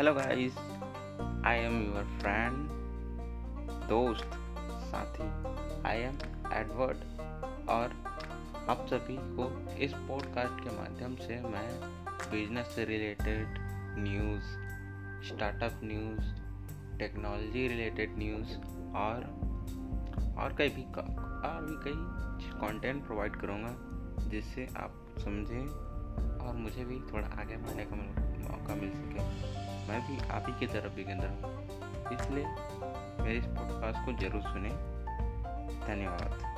Hello guys I am your friend दोस्त, साथी. I am Edward और आप सभी को इस पॉडकास्ट के माध्यम से मैं बिज़नेस से related news startup news technology related news और और कई भी और भी कई कंटेंट प्रोवाइड करूँगा जिससे आप समझें और मुझे भी थोड़ा आगे बढ़ने का मौका मिल सके मैं भी आप ही की तरफ़ बिगेंदर हूँ। इसलिए मेरे इस पॉडकास्ट को ज़रूर सुने। धन्यवाद।